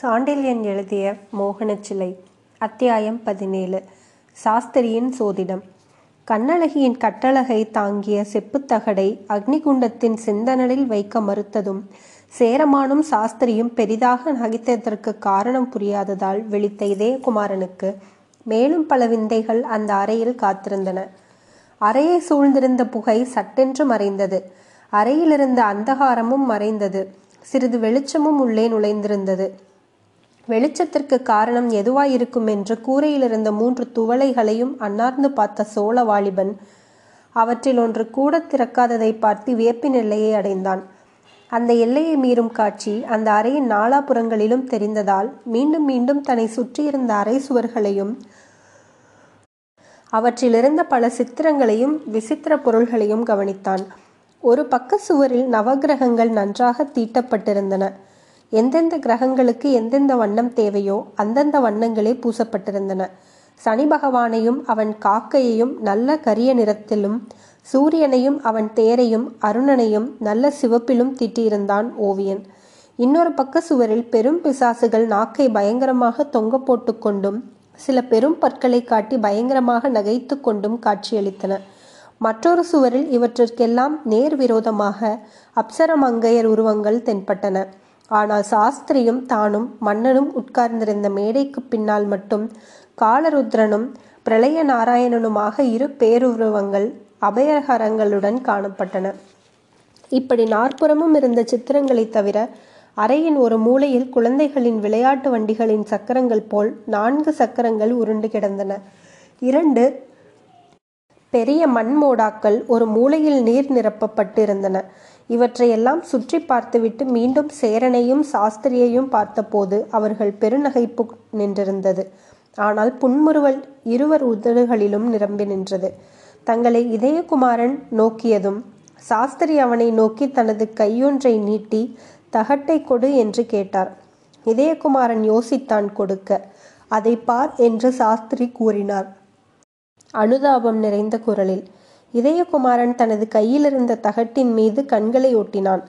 சாண்டில்யன் எழுதிய மோகனச்சிலை அத்தியாயம் பதினேழு. சாஸ்திரியின் சோதிடம். கண்ணழகியின் கட்டழகை தாங்கிய செப்புத்தகடை அக்னிகுண்டத்தின் சிந்தனலில் வைக்க மறுத்ததும் சேரமானும் சாஸ்திரியும் பெரிதாக நகைத்ததற்கு காரணம் புரியாததால் விழித்த இதயகுமாரனுக்கு மேலும் பல விந்தைகள் அந்த அறையில் காத்திருந்தன. அறையை சூழ்ந்திருந்த புகை சட்டென்று மறைந்தது. அறையிலிருந்த அந்தகாரமும் மறைந்தது. சிறிது வெளிச்சமும் உள்ளே நுழைந்திருந்தது. வெளிச்சத்திற்கு காரணம் எதுவாயிருக்கும் என்று கூரையிலிருந்த மூன்று துவளைகளையும் அன்னார்ந்து பார்த்த சோழ வாலிபன் அவற்றில் ஒன்று கூட திறக்காததை பார்த்து வியப்பின் எல்லையை அடைந்தான். அந்த எல்லையை மீறும் காட்சி அந்த அறையின் நாலாபுறங்களிலும் தெரிந்ததால் மீண்டும் மீண்டும் தன்னை சுற்றியிருந்த அறை சுவர்களையும் அவற்றிலிருந்த பல சித்திரங்களையும் விசித்திர பொருள்களையும் கவனித்தான். ஒரு பக்க சுவரில் நவகிரகங்கள் நன்றாக தீட்டப்பட்டிருந்தன. எந்தெந்த கிரகங்களுக்கு எந்தெந்த வண்ணம் தேவையோ அந்தந்த வண்ணங்களே பூசப்பட்டிருந்தன. சனி பகவானையும் அவன் காக்கையையும் நல்ல கரிய நிறத்திலும் சூரியனையும் அவன் தேரையும் அருணனையும் நல்ல சிவப்பிலும் தீட்டியிருந்தான் ஓவியன். இன்னொரு பக்க சுவரில் பெரும் பிசாசுகள் நாக்கை பயங்கரமாக தொங்க போட்டு கொண்டும் சில பெரும் பற்களை காட்டி பயங்கரமாக நகைத்து கொண்டும் காட்சியளித்தன. மற்றொரு சுவரில் இவற்றிற்கெல்லாம் நேர் விரோதமாக அப்சரமங்கையர் உருவங்கள் தென்பட்டன. ஆனால் சாஸ்திரியும் தானும் மன்னனும் உட்கார்ந்திருந்த மேடைக்கு பின்னால் மட்டும் காலருத்ரனும் பிரளய நாராயணனுமாக இரு பேருருவங்கள் அபயகரங்களுடன் காணப்பட்டன. இப்படி நாற்புறமும் இருந்த சித்திரங்களைத் தவிர அறையின் ஒரு மூலையில் குழந்தைகளின் விளையாட்டு வண்டிகளின் சக்கரங்கள் போல் நான்கு சக்கரங்கள் உருண்டு கிடந்தன. இரண்டு பெரிய மண்மோடாக்கள் ஒரு மூலையில் நீர் நிரப்பப்பட்டிருந்தன. இவற்றையெல்லாம் சுற்றி பார்த்துவிட்டு மீண்டும் சேரனையும் சாஸ்திரியையும் பார்த்தபோது அவர்கள் பெருநகைப்பு நின்றிருந்தது. ஆனால் புன்முறுவல் இருவர் உதடுகளிலும் நிரம்பி நின்றது. தங்களை இதயகுமாரன் நோக்கியதும் சாஸ்திரி அவனை நோக்கி தனது கையொன்றை நீட்டி தகட்டை கொடு என்று கேட்டார். இதயகுமாரன் யோசித்தான் கொடுக்க அதை பார் என்று சாஸ்திரி கூறினார். அனுதாபம் நிறைந்த குரலில் இதயகுமாரன் தனது கையிலிருந்த தகட்டின் மீது கண்களை ஒட்டினான்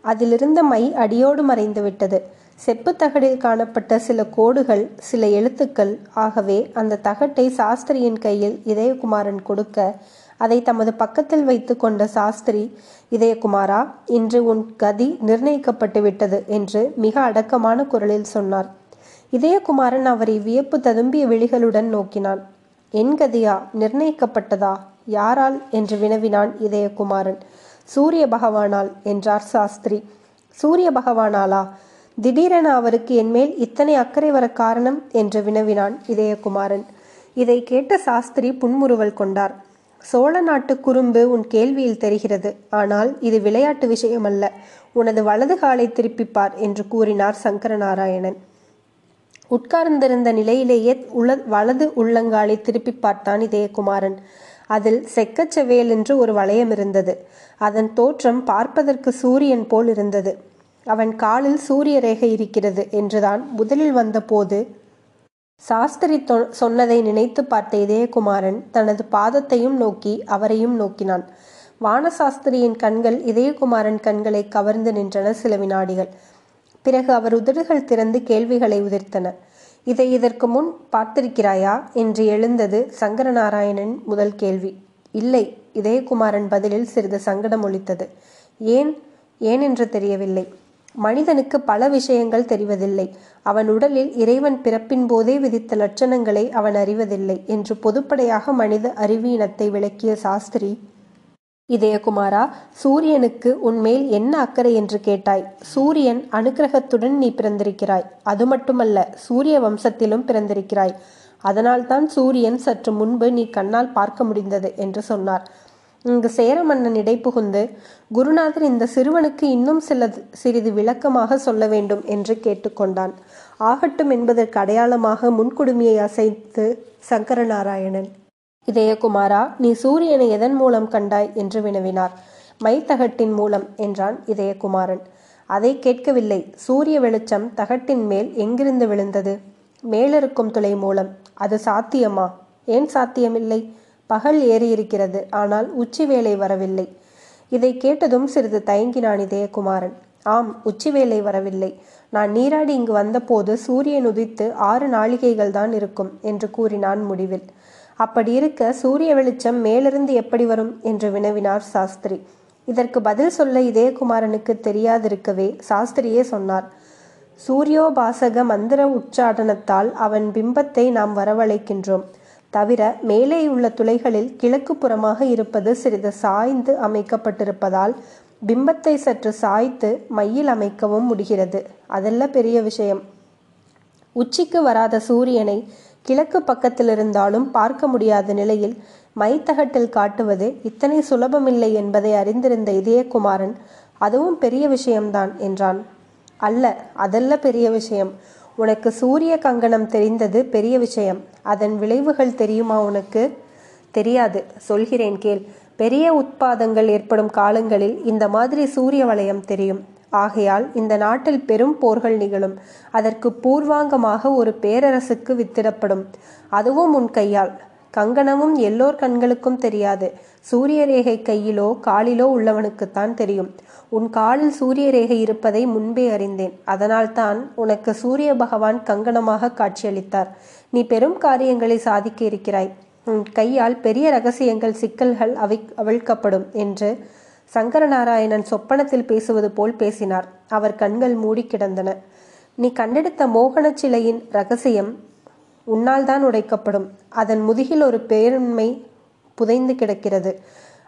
அதிலிருந்த மை அடியோடு மறைந்து விட்டது. செப்பு தகடில் காணப்பட்ட சில கோடுகள் சில எழுத்துக்கள் ஆகவே அந்த தகட்டை சாஸ்திரியின் கையில் இதயகுமாரன் கொடுக்க அதை தமது பக்கத்தில் வைத்து கொண்ட சாஸ்திரி இதயகுமாரா இன்று உன் கதி நிர்ணயிக்கப்பட்டு விட்டது என்று மிக அடக்கமான குரலில் சொன்னார். இதயகுமாரன் அவரை வியப்பு ததும்பிய விழிகளுடன் நோக்கினான். என் கதியா நிர்ணயிக்கப்பட்டதா? யாரால் என்று வினவினான் இதயகுமாரன் சூரிய பகவானால் என்றார் சாஸ்திரி. சூரிய பகவானாலா? திடீரென அவருக்கு என்மேல் இத்தனை அக்கறை வர காரணம் என்று வினவினான் இதயகுமாரன் இதை கேட்ட சாஸ்திரி புன்முறுவல் கொண்டார். சோழ நாட்டு குறும்பு உன் கேள்வியில் தெரிகிறது. ஆனால் இது விளையாட்டு விஷயமல்ல. உனது வலது காலை திருப்பிப்பார் என்று கூறினார் சங்கரநாராயணன். உட்கார்ந்திருந்த நிலையிலேயே உள வலது உள்ளங்காலை திருப்பி பார்த்தான் இதயகுமாரன் அதில் செக்கச்செவேல் என்று ஒரு வளையம் இருந்தது. அதன் தோற்றம் பார்ப்பதற்கு சூரியன் போல் இருந்தது. அவன் காலில் சூரிய ரேகை இருக்கிறது என்றுதான் முதலில் வந்தபோது சாஸ்திரி சொன்னதை நினைத்து பார்த்த இதயகுமாரன் தனது பாதத்தையும் நோக்கி அவரையும் நோக்கினான். வானசாஸ்திரியின் கண்கள் இதயகுமாரன் கண்களை கவர்ந்து நின்றன சில வினாடிகள். பிறகு அவர் உதடுகள் திறந்து கேள்விகளை உதிர்த்தன. இதை இதற்கு முன் பார்த்திருக்கிறாயா? என்று எழுந்தது சங்கரநாராயணன் முதல் கேள்வி. இல்லை இதயகுமாரன் பதிலில் சிறிது சங்கடம் ஒழித்தது ஏன்? ஏன் என்று தெரியவில்லை. மனிதனுக்கு பல விஷயங்கள் தெரிவதில்லை. அவன் உடலில் இறைவன் பிறப்பின் போதே விதித்த லட்சணங்களை அவன் அறிவதில்லை என்று பொதுப்படையாக மனித அறிவீனத்தை விளக்கிய சாஸ்திரி இதயகுமாரா சூரியனுக்கு உன்மேல் என்ன அக்கறை என்று கேட்டாய்? சூரியன் அனுக்கிரகத்துடன் நீ பிறந்திருக்கிறாய். அது மட்டுமல்ல சூரிய வம்சத்திலும் பிறந்திருக்கிறாய். அதனால்தான் சூரியன் சற்று முன்பு நீ கண்ணால் பார்க்க முடிந்தது என்று சொன்னார். இங்கு சேர மன்னன் இடைப்புகுந்து குருநாதர் இந்த சிறுவனுக்கு இன்னும் சில சிறிது விளக்கமாக சொல்ல வேண்டும் என்று கேட்டுக்கொண்டான். ஆகட்டும் என்பதற்கு அடையாளமாக முன்குடுமியை அசைத்து சங்கரநாராயணன். இதயகுமாரா நீ சூரியனை எதன் மூலம் கண்டாய் என்று வினவினார். மைத்தகட்டின் மூலம் என்றான் இதயகுமாரன். அதை கேட்கவில்லை. சூரிய வெளிச்சம் தகட்டின் மேல் எங்கிருந்து விழுந்தது? மேலிருக்கும் துளை மூலம். அது சாத்தியமா? ஏன் சாத்தியமில்லை? பகல் ஏறியிருக்கிறது. ஆனால் உச்சி வேலை வரவில்லை. இதை கேட்டதும் சிறிது தயங்கினான் இதயகுமாரன். ஆம் உச்சி வேலை வரவில்லை. நான் நீராடி இங்கு வந்தபோது சூரியன் உதித்து ஆறு நாளிகைகள் தான் இருக்கும் என்று கூறினான் முடிவில். அப்படி இருக்க சூரிய வெளிச்சம் மேலிருந்து எப்படி வரும் என்று வினவினார் சாஸ்திரி. இதற்கு பதில் சொல்ல இதயகுமாரனுக்கு தெரியாதிருக்கவே சாஸ்திரியே சொன்னார். சூரியோபாசக மந்திர உச்சாடனத்தால் அவன் பிம்பத்தை நாம் வரவழைக்கின்றோம். தவிர மேலே உள்ள துளைகளில் கிழக்கு புறமாக இருப்பது சிறிது சாய்ந்து அமைக்கப்பட்டிருப்பதால் பிம்பத்தை சற்று சாய்த்து மையில் அமைக்கவும் முடிகிறது. அதெல்லாம் பெரிய விஷயம். உச்சிக்கு வராத சூரியனை கிழக்கு பக்கத்தில் இருந்தாலும் பார்க்க முடியாத நிலையில் மைத்தகட்டில் காட்டுவது இத்தனை சுலபமில்லை என்பதை அறிந்திருந்த இதயகுமாரன் அதுவும் பெரிய விஷயம்தான் என்றான். அல்ல அதல்ல பெரிய விஷயம். உனக்கு சூரிய கங்கணம் தெரிந்தது பெரிய விஷயம். அதன் விளைவுகள் தெரியுமா உனக்கு? தெரியாது. சொல்கிறேன் கேள். பெரிய உட்பாதங்கள் ஏற்படும் காலங்களில் இந்த மாதிரி சூரிய வளையம் தெரியும். ஆகையால் இந்த நாட்டில் பெரும் போர்கள் நிகழும். அதற்கு பூர்வாங்கமாக ஒரு பேரரசுக்கு வித்திடப்படும். அதுவும் உன் கையால். கங்கணமும் எல்லோர் கண்களுக்கும் தெரியாது. சூரிய ரேகை கையிலோ காலிலோ உள்ளவனுக்குத்தான் தெரியும். உன் காலில் சூரிய ரேகை இருப்பதை முன்பே அறிந்தேன். அதனால்தான் உனக்கு சூரிய பகவான் கங்கணமாக காட்சியளித்தார். நீ பெரும் காரியங்களை சாதிக்க இருக்கிறாய். உன் கையால் பெரிய ரகசியங்கள் சிக்கல்கள் அவை அவிழ்க்கப்படும் என்று சங்கரநாராயணன் சொப்பனத்தில் பேசுவது போல் பேசினார். அவர் கண்கள் மூடி கிடந்தன. நீ கண்டெடுத்த மோகனச் சிலையின் ரகசியம் உன்னால் தான் உடைக்கப்படும். அதன் முதுகில் ஒரு பேருண்மை புதைந்து கிடக்கிறது.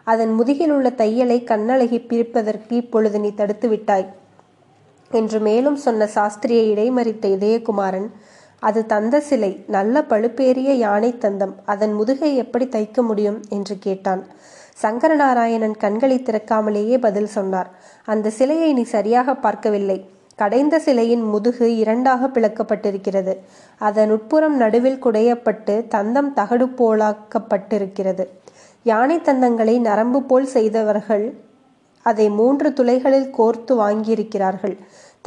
அதன் முதுகில் உள்ள தையலை கண்ணழகி பிரிப்பதற்கு இப்பொழுது நீ தடுத்து விட்டாய் என்று மேலும் சொன்ன சாஸ்திரியை இடைமறித்த இதயகுமாரன் அது தந்த சிலை நல்ல பழுப்பேறிய யானை தந்தம். அதன் முதுகை எப்படி தைக்க முடியும்? என்று கேட்டான். சங்கரநாராயணன் கண்களை திறக்காமலேயே பதில் சொன்னார். அந்த சிலையை நீ சரியாக பார்க்கவில்லை. கடைந்த சிலையின் முதுகு இரண்டாக பிளக்கப்பட்டிருக்கிறது. அதன் உட்புறம் நடுவில் குடையப்பட்டு தந்தம் தகடு போலாக்கப்பட்டிருக்கிறது யானை தந்தங்களை நரம்பு போல் செய்தவர்கள் அதை மூன்று துளைகளில் கோர்த்து வாங்கியிருக்கிறார்கள்.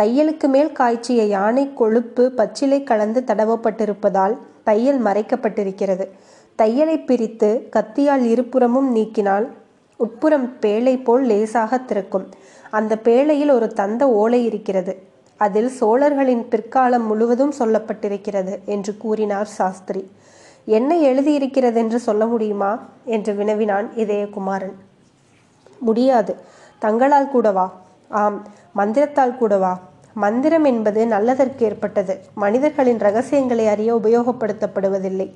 தையலுக்கு மேல் காய்ச்சிய யானை கொழுப்பு பச்சிலை கலந்து தடவப்பட்டிருப்பதால் தையல் மறைக்கப்பட்டிருக்கிறது. தையலை பிரித்து கத்தியால் இருபுறமும் நீக்கினால் உட்புறம் பேழை போல் லேசாக திறக்கும். அந்த பேழையில் ஒரு தந்த ஓலை இருக்கிறது. அதில் சோழர்களின் பிற்காலம் முழுவதும் சொல்லப்பட்டிருக்கிறது என்று கூறினார் சாஸ்திரி. என்ன எழுதியிருக்கிறது என்று சொல்ல முடியுமா? என்று வினவினான் இதயகுமாரன். முடியாது. தங்களால் கூடவா? ஆம். மந்திரத்தால் கூடவா? மந்திரம் என்பது நல்லதற்கு ஏற்பட்டது. மனிதர்களின் ரகசியங்களை அறிய உபயோகப்படுத்தப்படுவதில்லை.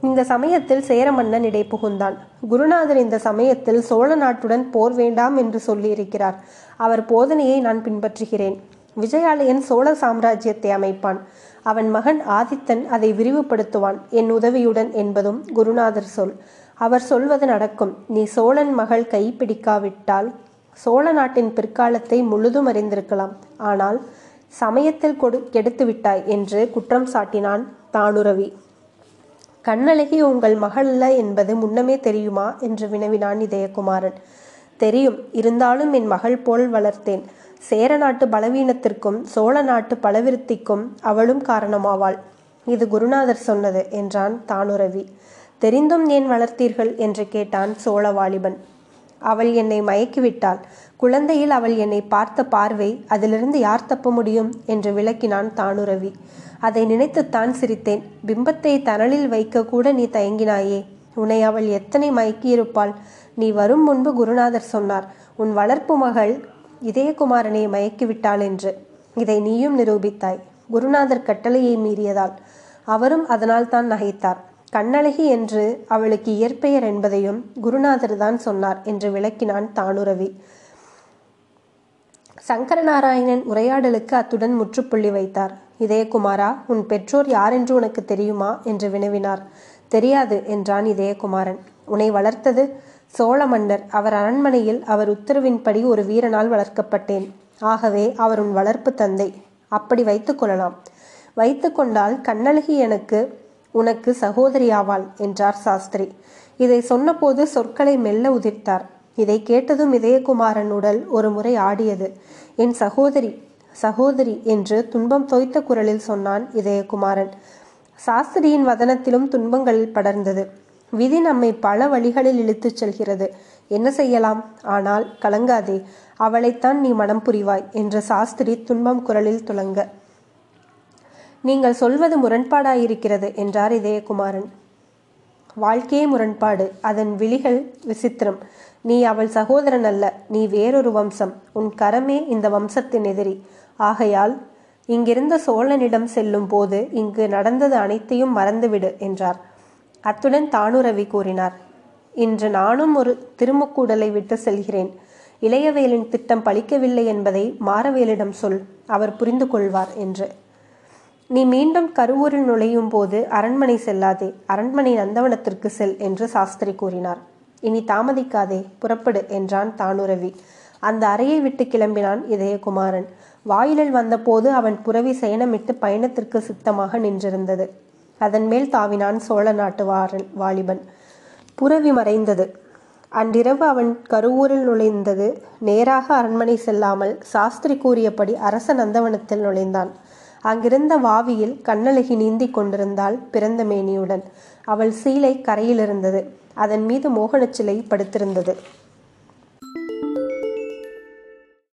இந்த சமயத்தில் சேர மன்னன் இடை புகுந்தான். குருநாதர் இந்த சமயத்தில் சோழ நாட்டுடன் போர் வேண்டாம் என்று சொல்லியிருக்கிறார். அவர் போதனையை நான் பின்பற்றுகிறேன். விஜயாலயன் சோழ சாம்ராஜ்யத்தை அமைப்பான். அவன் மகன் ஆதித்தன் அதை விரிவுபடுத்துவான். என் உதவியுடன் என்பதும் குருநாதர் சொல். அவர் சொல்வது நடக்கும். நீ சோழன் மகள் கைப்பிடிக்காவிட்டால் சோழ நாட்டின் பிற்காலத்தை முழுதும் அறிந்திருக்கலாம். ஆனால் சமயத்தில் கொடு கெடுத்து விட்டாய் என்று குற்றம் சாட்டினான் தானுரவி. கண்ணழகி உங்கள் மகளல்ல என்பது முன்னமே தெரியுமா? என்று வினவினான் இதயகுமாரன் தெரியும். இருந்தாலும் என் மகள் போல் வளர்த்தேன். சேர நாட்டு பலவீனத்திற்கும் சோழ நாட்டு பலவிருத்திக்கும் அவளும் காரணமாவாள். இது குருநாதர் சொன்னது என்றான் தானுரவி. தெரிந்தும் ஏன் வளர்த்தீர்கள்? என்று கேட்டான் சோழ வாலிபன். அவள் என்னை மயக்கிவிட்டாள். குழந்தையில் அவள் என்னை பார்த்த பார்வை அதிலிருந்து யார் தப்ப முடியும்? என்று விளக்கினான் தானுரவி. அதை நினைத்துத்தான் சிரித்தேன். பிம்பத்தை தனலில் வைக்க கூட நீ தயங்கினாயே. உன்னை அவள் எத்தனை மயக்கியிருப்பாள்? நீ வரும் முன்பு குருநாதர் சொன்னார். உன் வளர்ப்பு மகள் இதயகுமாரனை மயக்கிவிட்டாள் என்று. இதை நீயும் நிரூபித்தாய். குருநாதர் கட்டளையை மீறியதால். அவரும் அதனால் தான் நகைத்தார். கண்ணழகி என்று அவளுக்கு இயற்பெயர் என்பதையும் குருநாதர் தான் சொன்னார் என்று விளக்கினான் தானுரவி. சங்கரநாராயணன் உரையாடலுக்கு அத்துடன் முற்றுப்புள்ளி வைத்தார். இதயகுமாரா உன் பெற்றோர் யாரென்று உனக்கு தெரியுமா? என்று வினவினார். தெரியாது என்றான் இதயகுமாரன். உன்னை வளர்த்தது சோழ மன்னர். அவர் அரண்மனையில் அவர் உத்தரவின்படி ஒரு வீரனால் வளர்க்கப்பட்டேன். ஆகவே அவர் உன் வளர்ப்பு தந்தை. அப்படி வைத்துக் கொள்ளலாம். வைத்து கொண்டால் கண்ணழகி எனக்கு உனக்கு சகோதரியாவாள் என்றார் சாஸ்திரி. இதை சொன்னபோது சொற்களை மெல்ல உதிர்த்தார். இதை கேட்டதும் இதயகுமாரன் உடல் ஒரு முறை ஆடியது. என் சகோதரி சகோதரி என்று துன்பம் தோய்த்த குரலில் சொன்னான் இதயகுமாரன். சாஸ்திரியின் வதனத்திலும் துன்பங்கள் படர்ந்தது. விதி நம்மை பல வழிகளில் இழுத்துச் செல்கிறது. என்ன செய்யலாம்? ஆனால் கலங்காதே அவளைத்தான் நீ மனம் புரிவாய் என்று சாஸ்திரி துன்பம் குரலில் துளங்க நீங்கள் சொல்வது முரண்பாடாயிருக்கிறது என்றார் இதயகுமாரன் வாழ்க்கையே முரண்பாடு அதன் விழிகள் விசித்திரம். நீ அவள் சகோதரன் அல்ல நீ வேறொரு வம்சம். உன் கரமே இந்த வம்சத்தின் எதிரி. ஆகையால் இங்கிருந்த சோழனிடம் செல்லும் போது இங்கு நடந்தது அனைத்தையும் மறந்துவிடு என்றார். அத்துடன் தானுரவி கூறினார் இன்று நானும் ஒரு திருமுக்கூடலை விட்டு செல்கிறேன். இளையவேலின் திட்டம் பலிக்கவில்லை என்பதை மாரவேலிடம் சொல் அவர் புரிந்து கொள்வார் என்று. நீ மீண்டும் கருவூரில் நுழையும் போது அரண்மனை செல்லாதே அரண்மனை நந்தவனத்திற்கு செல் என்று சாஸ்திரி கூறினார். இனி தாமதிக்காதே புறப்படு என்றான் தானுரவி. அந்த அறையை விட்டு கிளம்பினான் இதயகுமாரன். வாயிலில் வந்தபோது அவன் புறவி சயனமிட்டு பயணத்திற்கு சித்தமாக நின்றிருந்தது. அதன் மேல் தாவினான் சோழ நாட்டு வாரன் வாலிபன். புறவி மறைந்தது. அன்றிரவு அவன் கருவூரில் நுழைந்தது. நேராக அரண்மனை செல்லாமல் சாஸ்திரி கூறியபடி அரச நந்தவனத்தில் நுழைந்தான். அங்கிருந்த வாவியில் கண்ணழகி நீந்தி கொண்டிருந்தாள் பிறந்த மேனியுடன். அவள் சீலை கரையிலிருந்தது. அதன் மீது மோகனச்சிலை படுத்திருந்தது.